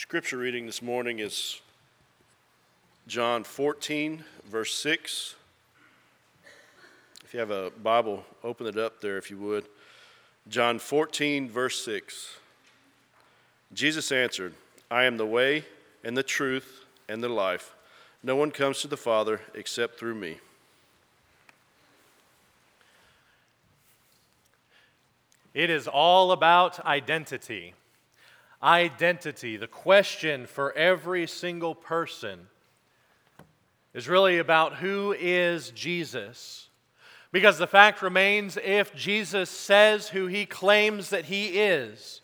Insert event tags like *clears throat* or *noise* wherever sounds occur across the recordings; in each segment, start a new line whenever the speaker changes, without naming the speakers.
Scripture reading this morning is John 14, verse 6. If you have a Bible, open it up there if you would. John 14, verse 6. Jesus answered, I am the way and the truth and the life. No one comes to the Father except through me.
It is all about identity. Identity, the question for every single person, is really about who is Jesus. Because the fact remains if Jesus says who he claims that he is,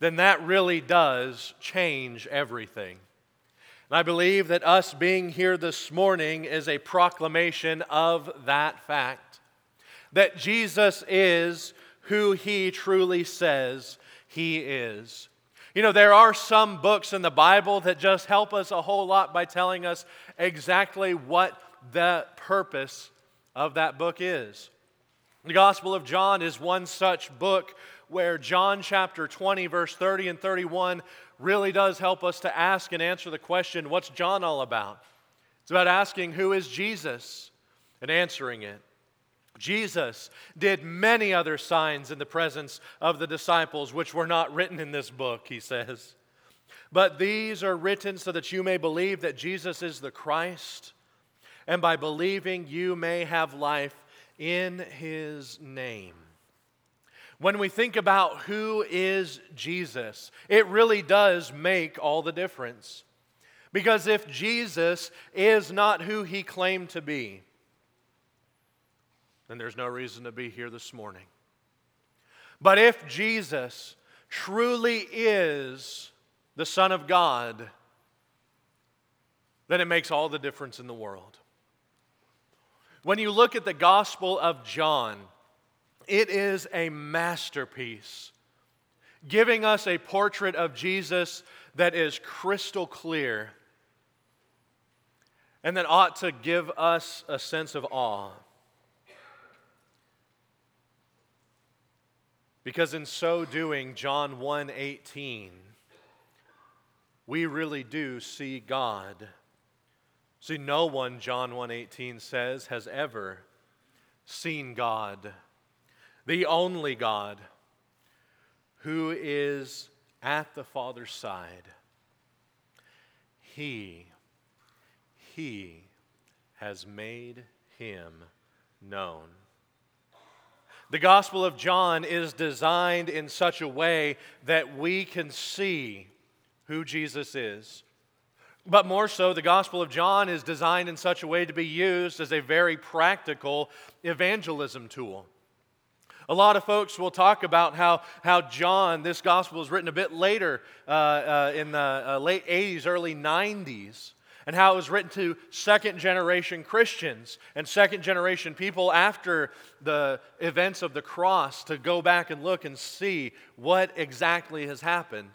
then that really does change everything. And I believe that us being here this morning is a proclamation of that fact. That Jesus is who he truly says he is. You know, there are some books in the Bible that just help us a whole lot by telling us exactly what the purpose of that book is. The Gospel of John is one such book where John chapter 20, verse 30 and 31 really does help us to ask and answer the question what's John all about? It's about asking who is Jesus and answering it. Jesus did many other signs in the presence of the disciples, which were not written in this book, he says. But these are written so that you may believe that Jesus is the Christ, and by believing, you may have life in his name. When we think about who is Jesus, it really does make all the difference. Because if Jesus is not who he claimed to be, then there's no reason to be here this morning. But if Jesus truly is the Son of God, then it makes all the difference in the world. When you look at the Gospel of John, it is a masterpiece, giving us a portrait of Jesus that is crystal clear and that ought to give us a sense of awe. Because in so doing, John 1:18, we really do see God. See, no one, John 1:18 says, has ever seen God, the only God who is at the Father's side. He, he has made him known. The Gospel of John is designed in such a way that we can see who Jesus is. But more so, the Gospel of John is designed in such a way to be used as a very practical evangelism tool. A lot of folks will talk about how, how John, this gospel was written a bit later uh, uh, in the uh, late 80s, early 90s and how it was written to second generation Christians and second generation people after the events of the cross to go back and look and see what exactly has happened.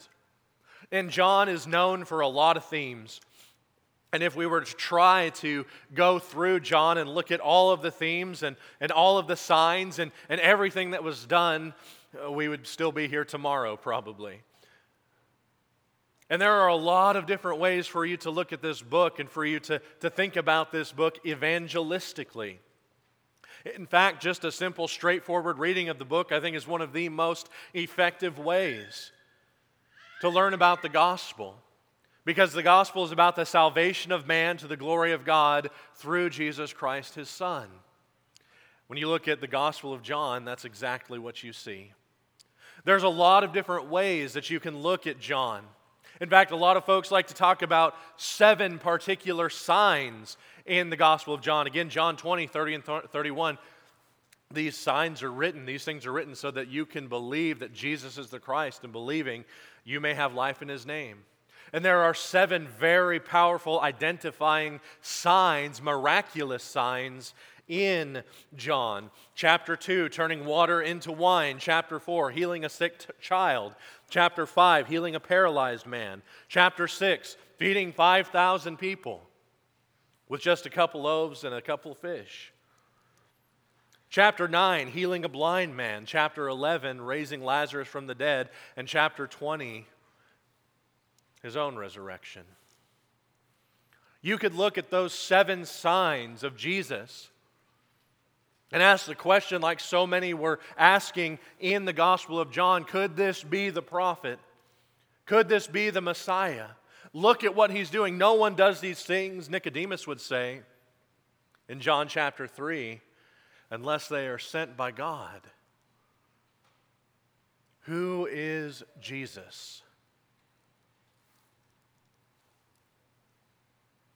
And John is known for a lot of themes. And if we were to try to go through John and look at all of the themes and, and all of the signs and, and everything that was done, uh, we would still be here tomorrow, probably. And there are a lot of different ways for you to look at this book and for you to, to think about this book evangelistically. In fact, just a simple, straightforward reading of the book, I think, is one of the most effective ways to learn about the gospel. Because the gospel is about the salvation of man to the glory of God through Jesus Christ, his Son. When you look at the Gospel of John, that's exactly what you see. There's a lot of different ways that you can look at John. In fact, a lot of folks like to talk about seven particular signs in the Gospel of John. Again, John 20, 30, and 31. These signs are written, these things are written so that you can believe that Jesus is the Christ, and believing you may have life in his name. And there are seven very powerful identifying signs, miraculous signs in John. Chapter 2, turning water into wine. Chapter 4, healing a sick t- child. Chapter 5, healing a paralyzed man. Chapter 6, feeding 5,000 people with just a couple loaves and a couple fish. Chapter 9, healing a blind man. Chapter 11, raising Lazarus from the dead. And chapter 20, his own resurrection. You could look at those seven signs of Jesus and ask the question, like so many were asking in the Gospel of John could this be the prophet? Could this be the Messiah? Look at what he's doing. No one does these things, Nicodemus would say in John chapter 3, unless they are sent by God. Who is Jesus?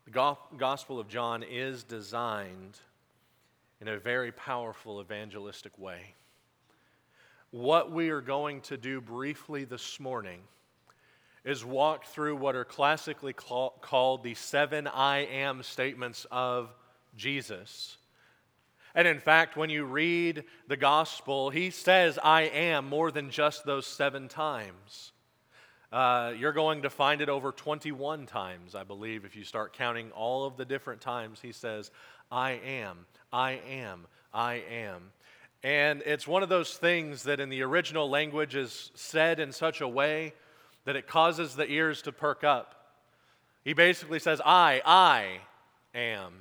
The Gospel of John is designed in a very powerful evangelistic way. What we are going to do briefly this morning is walk through what are classically called the seven I am statements of Jesus. And in fact, when you read the gospel, he says, I am more than just those seven times. Uh, you're going to find it over 21 times, I believe, if you start counting all of the different times he says, I am, I am, I am. And it's one of those things that in the original language is said in such a way that it causes the ears to perk up. He basically says, I, I am.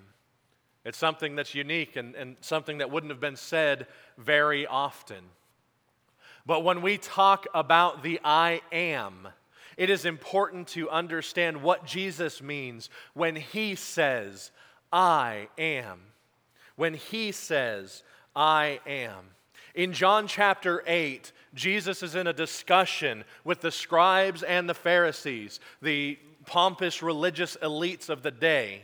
It's something that's unique and, and something that wouldn't have been said very often. But when we talk about the I am, it is important to understand what Jesus means when he says, I am. When he says, I am. In John chapter 8, Jesus is in a discussion with the scribes and the Pharisees, the pompous religious elites of the day.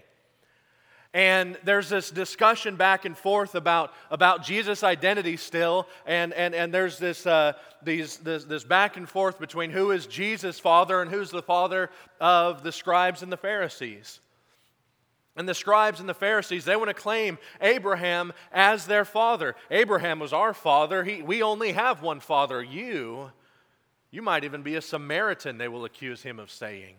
And there's this discussion back and forth about, about Jesus' identity still. And, and, and there's this, uh, these, this, this back and forth between who is Jesus' father and who's the father of the scribes and the Pharisees. And the scribes and the Pharisees, they want to claim Abraham as their father. Abraham was our father. He, we only have one father. You, you might even be a Samaritan, they will accuse him of saying.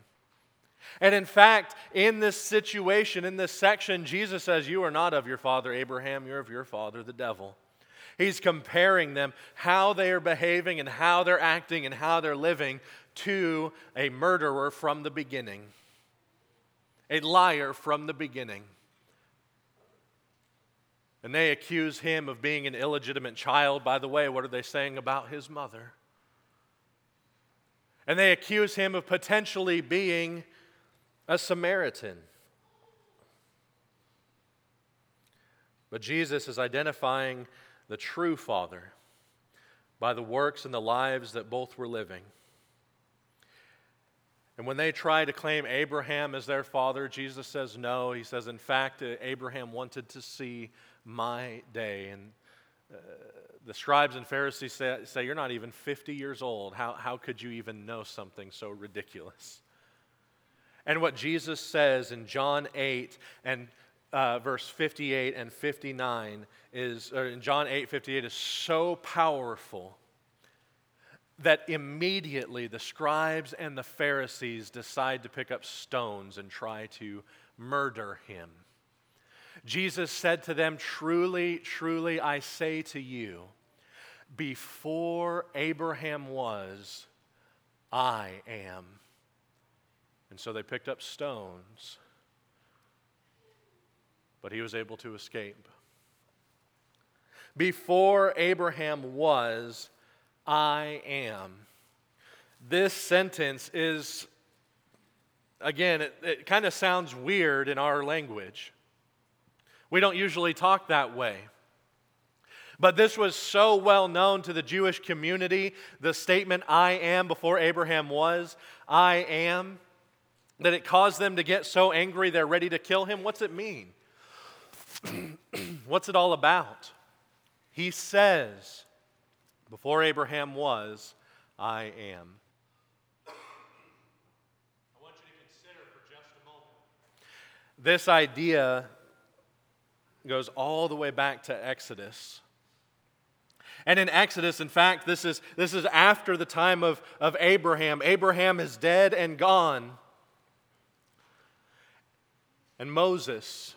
And in fact, in this situation, in this section, Jesus says, You are not of your father Abraham, you're of your father, the devil. He's comparing them, how they are behaving and how they're acting and how they're living, to a murderer from the beginning, a liar from the beginning. And they accuse him of being an illegitimate child. By the way, what are they saying about his mother? And they accuse him of potentially being a Samaritan. But Jesus is identifying the true Father by the works and the lives that both were living. And when they try to claim Abraham as their father, Jesus says no. He says, in fact, Abraham wanted to see my day. And uh, the scribes and Pharisees say, say, You're not even 50 years old. How, how could you even know something so ridiculous? And what Jesus says in John 8 and uh, verse 58 and 59 is, or in John 8, 58 is so powerful that immediately the scribes and the Pharisees decide to pick up stones and try to murder him. Jesus said to them, Truly, truly, I say to you, before Abraham was, I am. And so they picked up stones, but he was able to escape. Before Abraham was, I am. This sentence is, again, it, it kind of sounds weird in our language. We don't usually talk that way. But this was so well known to the Jewish community, the statement, I am, before Abraham was, I am that it caused them to get so angry they're ready to kill him? What's it mean? *clears throat* What's it all about? He says, Before Abraham was, I am. I want you to consider for just a moment. This idea goes all the way back to Exodus. And in Exodus, in fact, this is, this is after the time of, of Abraham. Abraham is dead and gone. And Moses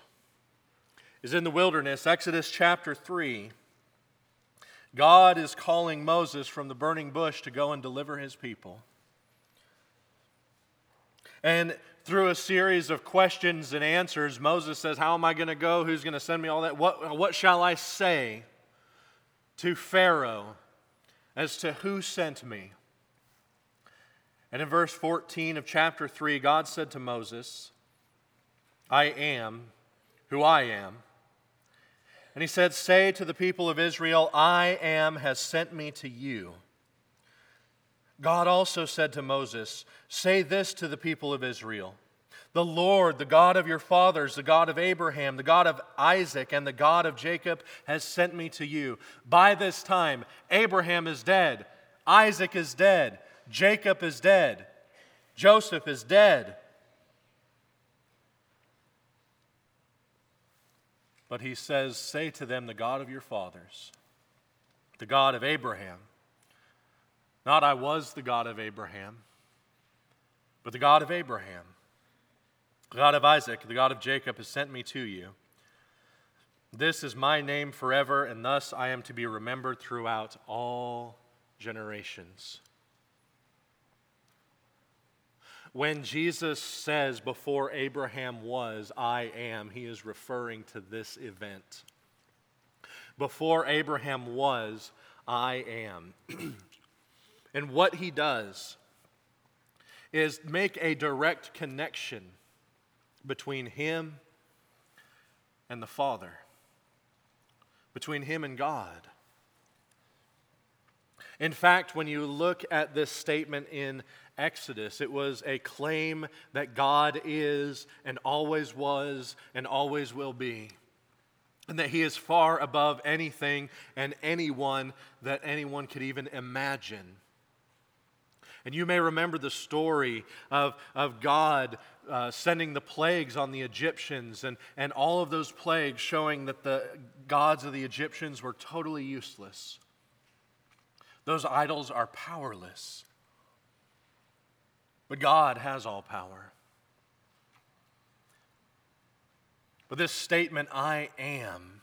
is in the wilderness, Exodus chapter 3. God is calling Moses from the burning bush to go and deliver his people. And through a series of questions and answers, Moses says, How am I going to go? Who's going to send me all that? What, what shall I say to Pharaoh as to who sent me? And in verse 14 of chapter 3, God said to Moses, I am who I am. And he said, Say to the people of Israel, I am has sent me to you. God also said to Moses, Say this to the people of Israel The Lord, the God of your fathers, the God of Abraham, the God of Isaac, and the God of Jacob, has sent me to you. By this time, Abraham is dead, Isaac is dead, Jacob is dead, Joseph is dead. But he says, Say to them, the God of your fathers, the God of Abraham, not I was the God of Abraham, but the God of Abraham, the God of Isaac, the God of Jacob has sent me to you. This is my name forever, and thus I am to be remembered throughout all generations. When Jesus says, Before Abraham was, I am, he is referring to this event. Before Abraham was, I am. *clears throat* And what he does is make a direct connection between him and the Father, between him and God. In fact, when you look at this statement in Exodus, it was a claim that God is and always was and always will be and that he is far above anything and anyone that anyone could even imagine. And you may remember the story of, of God uh, sending the plagues on the Egyptians and, and all of those plagues showing that the gods of the Egyptians were totally useless. Those idols are powerless. But God has all power. But this statement, I am,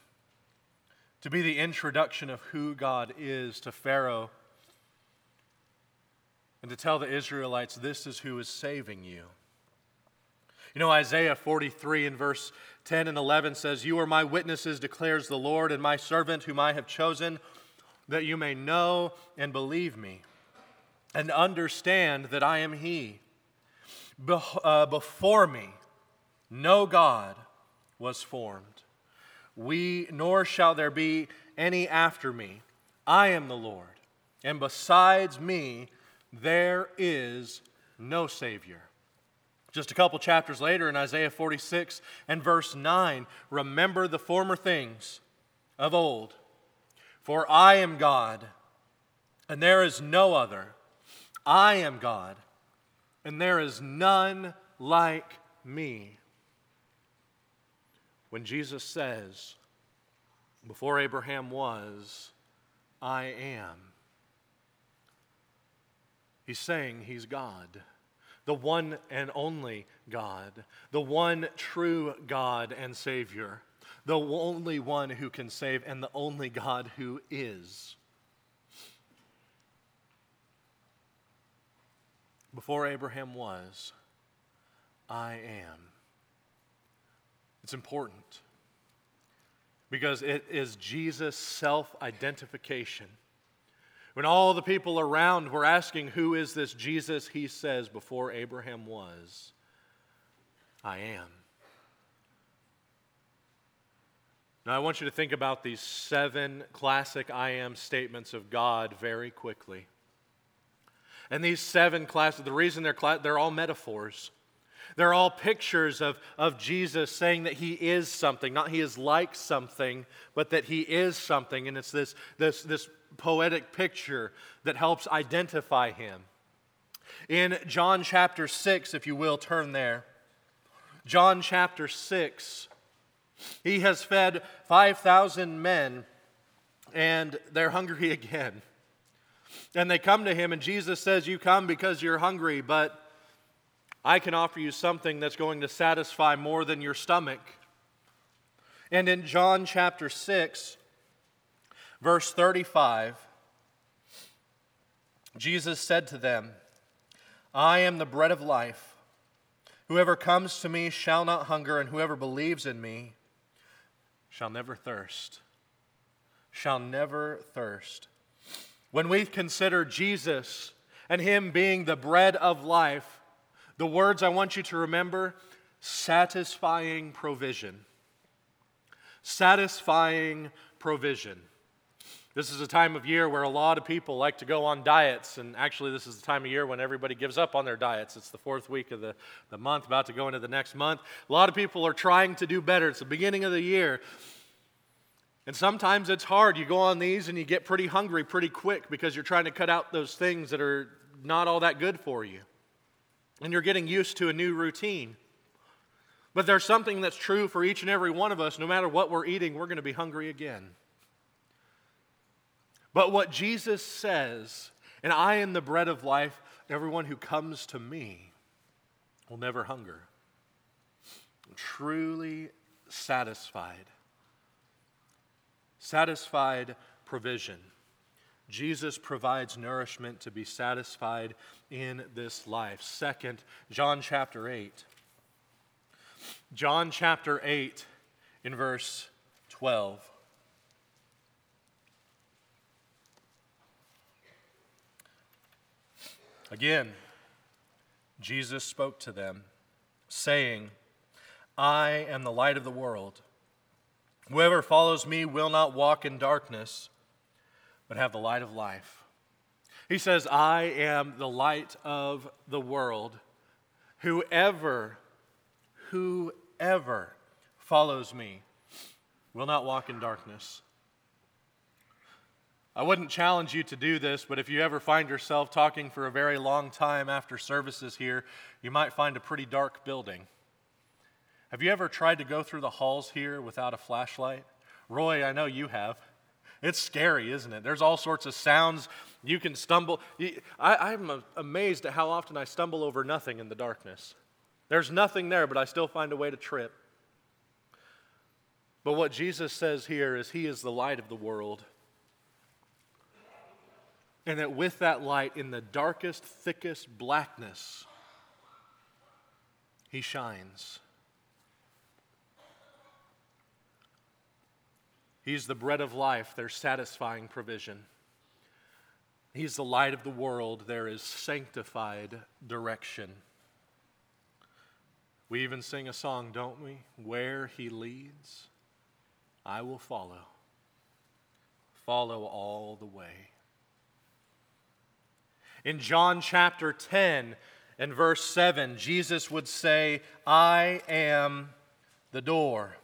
to be the introduction of who God is to Pharaoh and to tell the Israelites, this is who is saving you. You know, Isaiah 43 in verse 10 and 11 says, You are my witnesses, declares the Lord, and my servant whom I have chosen, that you may know and believe me, and understand that I am He. Be- uh, before me, no God was formed. We, nor shall there be any after me. I am the Lord, and besides me, there is no Savior. Just a couple chapters later in Isaiah 46 and verse 9, remember the former things of old. For I am God, and there is no other. I am God, and there is none like me. When Jesus says, Before Abraham was, I am He's saying he's God, the one and only God, the one true God and Savior, the only one who can save, and the only God who is. Before Abraham was, I am. It's important because it is Jesus' self identification when all the people around were asking, Who is this Jesus? He says, Before Abraham was, I am. Now, I want you to think about these seven classic I am statements of God very quickly. And these seven classes, the reason they're, they're all metaphors. They're all pictures of, of Jesus saying that he is something, not he is like something, but that he is something. And it's this, this, this poetic picture that helps identify him. In John chapter 6, if you will, turn there. John chapter 6, he has fed 5,000 men and they're hungry *laughs* again. And they come to him, and Jesus says, You come because you're hungry, but I can offer you something that's going to satisfy more than your stomach. And in John chapter 6, Verse 35 Jesus said to them, I am the bread of life. Whoever comes to me shall not hunger, and whoever believes in me shall never thirst. Shall never thirst. When we consider Jesus and Him being the bread of life, the words I want you to remember satisfying provision. Satisfying provision. This is a time of year where a lot of people like to go on diets, and actually, this is the time of year when everybody gives up on their diets. It's the fourth week of the, the month, about to go into the next month. A lot of people are trying to do better. It's the beginning of the year. And sometimes it's hard. You go on these and you get pretty hungry pretty quick because you're trying to cut out those things that are not all that good for you. And you're getting used to a new routine. But there's something that's true for each and every one of us. No matter what we're eating, we're going to be hungry again. But what Jesus says, and I am the bread of life, everyone who comes to me will never hunger. Truly satisfied. Satisfied provision. Jesus provides nourishment to be satisfied in this life. Second, John chapter 8. John chapter 8 in verse 12. Again, Jesus spoke to them, saying, I am the light of the world. Whoever follows me will not walk in darkness, but have the light of life. He says, I am the light of the world. Whoever, whoever follows me will not walk in darkness, I wouldn't challenge you to do this, but if you ever find yourself talking for a very long time after services here, you might find a pretty dark building. Have you ever tried to go through the halls here without a flashlight? Roy, I know you have. It's scary, isn't it? There's all sorts of sounds. You can stumble. I, am amazed at how often I stumble over nothing in the darkness. There's nothing there, but I still find a way to trip. But what Jesus says here is He is the light of the world. And that with that light, in the darkest, thickest blackness, he shines. He's the bread of life, there's satisfying provision. He's the light of the world, there is sanctified direction. We even sing a song, don't we? Where he leads, I will follow. Follow all the way. In John chapter 10 and verse 7, Jesus would say, I am the door.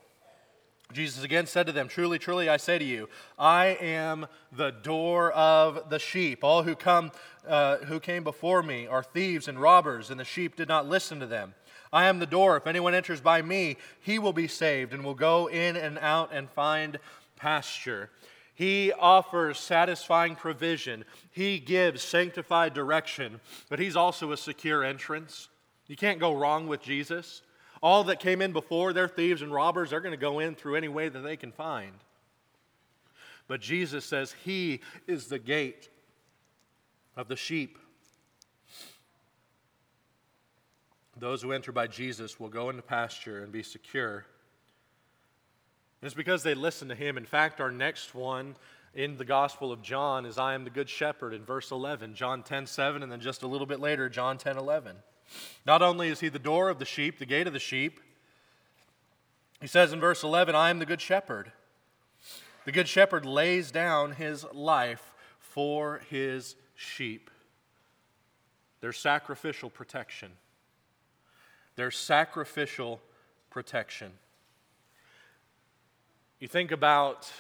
Jesus again said to them, Truly, truly, I say to you, I am the door of the sheep. All who come, uh, who came before me are thieves and robbers, and the sheep did not listen to them. I am the door. If anyone enters by me, he will be saved and will go in and out and find pasture. He offers satisfying provision. He gives sanctified direction, but He's also a secure entrance. You can't go wrong with Jesus. All that came in before, they're thieves and robbers, they're going to go in through any way that they can find. But Jesus says He is the gate of the sheep. Those who enter by Jesus will go into pasture and be secure. And it's because they listen to him. In fact, our next one in the Gospel of John is I am the good shepherd in verse 11, John 10 7, and then just a little bit later, John 10 11. Not only is he the door of the sheep, the gate of the sheep, he says in verse 11, I am the good shepherd. The good shepherd lays down his life for his sheep. There's sacrificial protection. There's sacrificial protection. You think about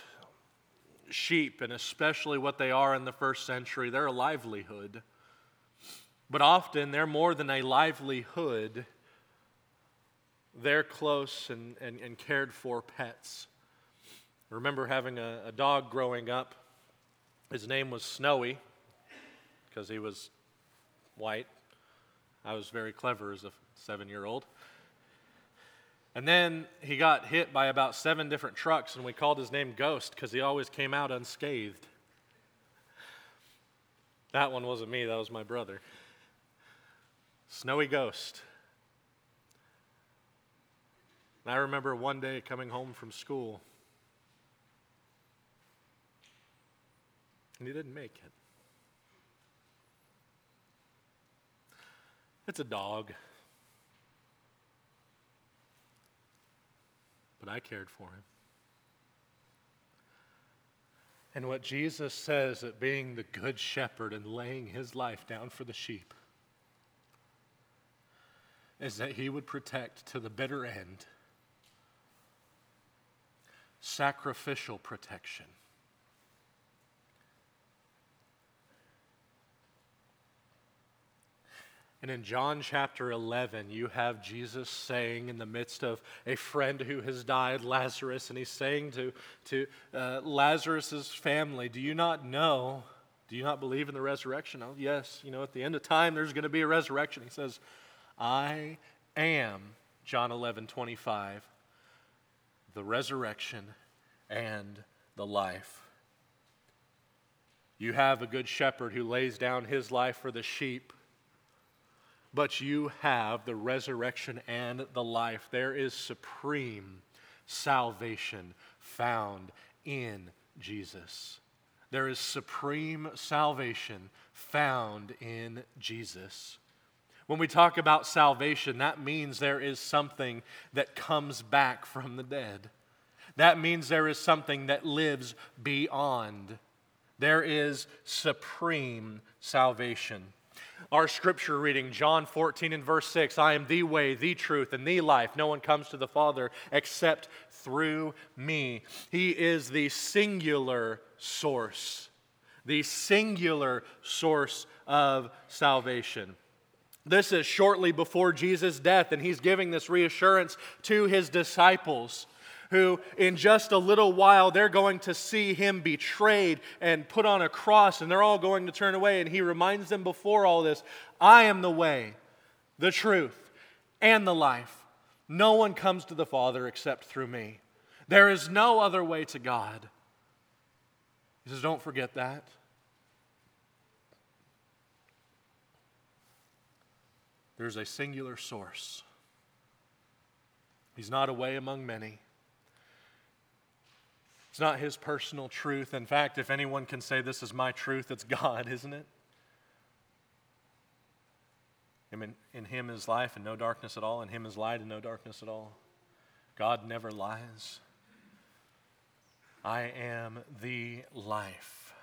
sheep, and especially what they are in the first century, they're livelihood. But often they're more than a livelihood, they're close and, and, and cared for pets. I remember having a, a dog growing up. His name was Snowy because he was white. I was very clever as a seven year old. And then he got hit by about seven different trucks, and we called his name Ghost because he always came out unscathed. That one wasn't me, that was my brother. Snowy Ghost. And I remember one day coming home from school, and he didn't make it. It's a dog. But I cared for him. And what Jesus says at being the good shepherd and laying his life down for the sheep is that he would protect to the bitter end sacrificial protection. And in John chapter 11, you have Jesus saying in the midst of a friend who has died, Lazarus, and he's saying to, to uh, Lazarus' family, Do you not know? Do you not believe in the resurrection? Oh, yes. You know, at the end of time, there's going to be a resurrection. He says, I am, John 11, 25, the resurrection and the life. You have a good shepherd who lays down his life for the sheep but you have the resurrection and the life. There is supreme salvation found in Jesus. There is supreme salvation found in Jesus. When we talk about salvation, that means there is something that comes back from the dead. That means there is something that lives beyond. There is supreme salvation. Our scripture reading, John 14 and verse 6 I am the way, the truth, and the life. No one comes to the Father except through me. He is the singular source, the singular source of salvation. This is shortly before Jesus' death, and he's giving this reassurance to his disciples who in just a little while they're going to see him betrayed and put on a cross, and they're all going to turn away. And he reminds them before all this I am the way, the truth, and the life. No one comes to the Father except through me. There is no other way to God. He says, Don't forget that. There's a singular source. He's not a way among many. It's not his personal truth. In fact, if anyone can say this is my truth, it's *laughs* God, isn't it? I mean, in him is life and no darkness at all. In him is light and no darkness at all. God never lies. I am the life.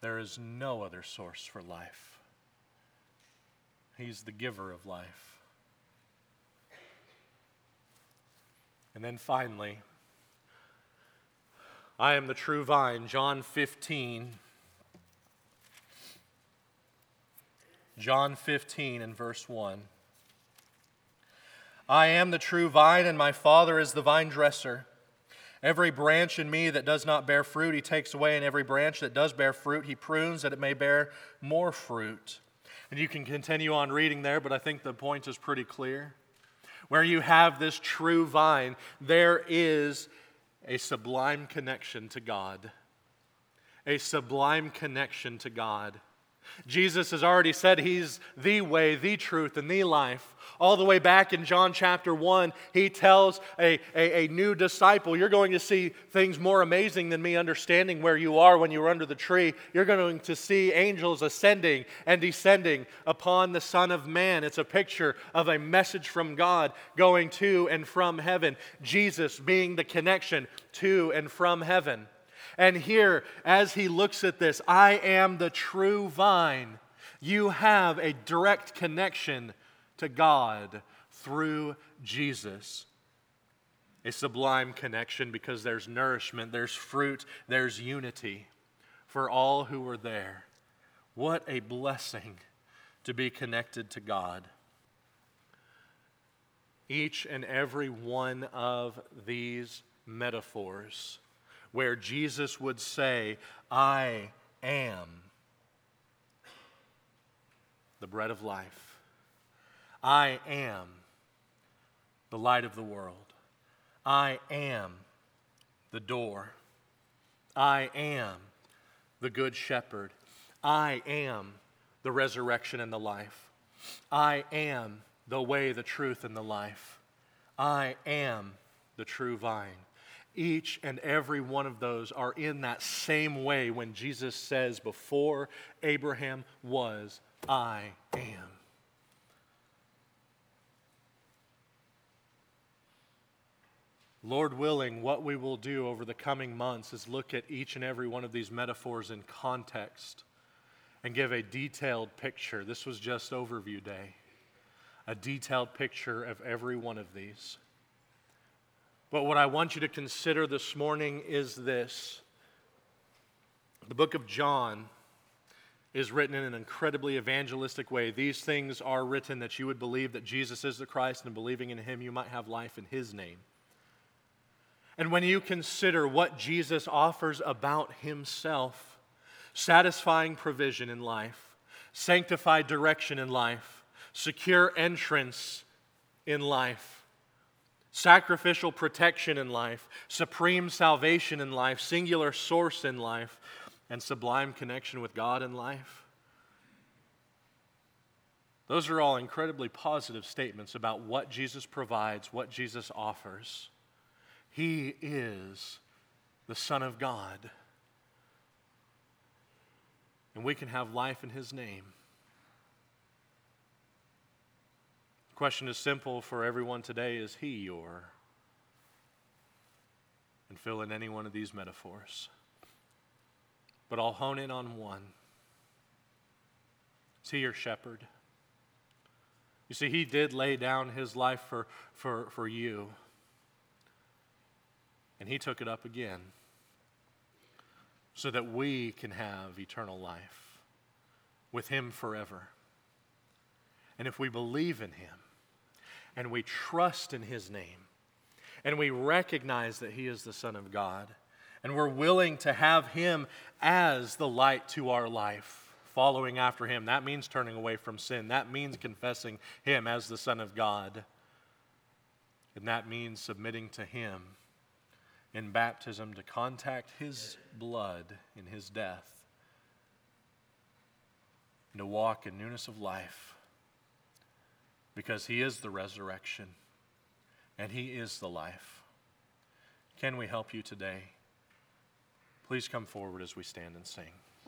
There is no other source for life. He's the giver of life. And then finally, I am the true vine, John 15. John 15 and verse 1. I am the true vine, and my Father is the vine dresser. Every branch in me that does not bear fruit, he takes away, and every branch that does bear fruit, he prunes that it may bear more fruit. And you can continue on reading there, but I think the point is pretty clear. Where you have this true vine, there is a sublime connection to God. A sublime connection to God. Jesus has already said he's the way, the truth, and the life. All the way back in John chapter 1, he tells a, a, a, new disciple, You're going to see things more amazing than me understanding where you are when you were under the tree. You're going to see angels ascending and descending upon the Son of Man. It's a picture of a message from God going to and from heaven. Jesus being the connection to and from heaven. And here, as he looks at this, I am the true vine. You have a direct connection to God through Jesus. A sublime connection because there's nourishment, there's fruit, there's unity for all who are there. What a blessing to be connected to God. Each and every one of these metaphors where Jesus would say, I am the bread of life. I am the light of the world. I am the door. I am the good shepherd. I am the resurrection and the life. I am the way, the truth, and the life. I am the true vine. Each and every one of those are in that same way when Jesus says, Before Abraham was, I am. Lord willing, what we will do over the coming months is look at each and every one of these metaphors in context and give a detailed picture. This was just overview day. A detailed picture of every one of these. But what I want you to consider this morning is this the book of John is written in an incredibly evangelistic way. These things are written that you would believe that Jesus is the Christ, and believing in him, you might have life in his name. And when you consider what Jesus offers about himself, satisfying provision in life, sanctified direction in life, secure entrance in life, sacrificial protection in life, supreme salvation in life, singular source in life, and sublime connection with God in life. Those are all incredibly positive statements about what Jesus provides, what Jesus offers. He is the Son of God. And we can have life in His name. The question is simple for everyone today Is He your? And fill in any one of these metaphors. But I'll hone in on one. Is He your shepherd? You see, He did lay down His life for, for, for you. And He took it up again so that we can have eternal life with Him forever. And if we believe in Him and we trust in His name and we recognize that He is the Son of God and we're willing to have Him as the light to our life, following after Him, that means turning away from sin. That means confessing Him as the Son of God. And that means submitting to Him in baptism to contact his blood in his death and to walk in newness of life because he is the resurrection and he is the life. Can we help you today? Please come forward as we stand and sing.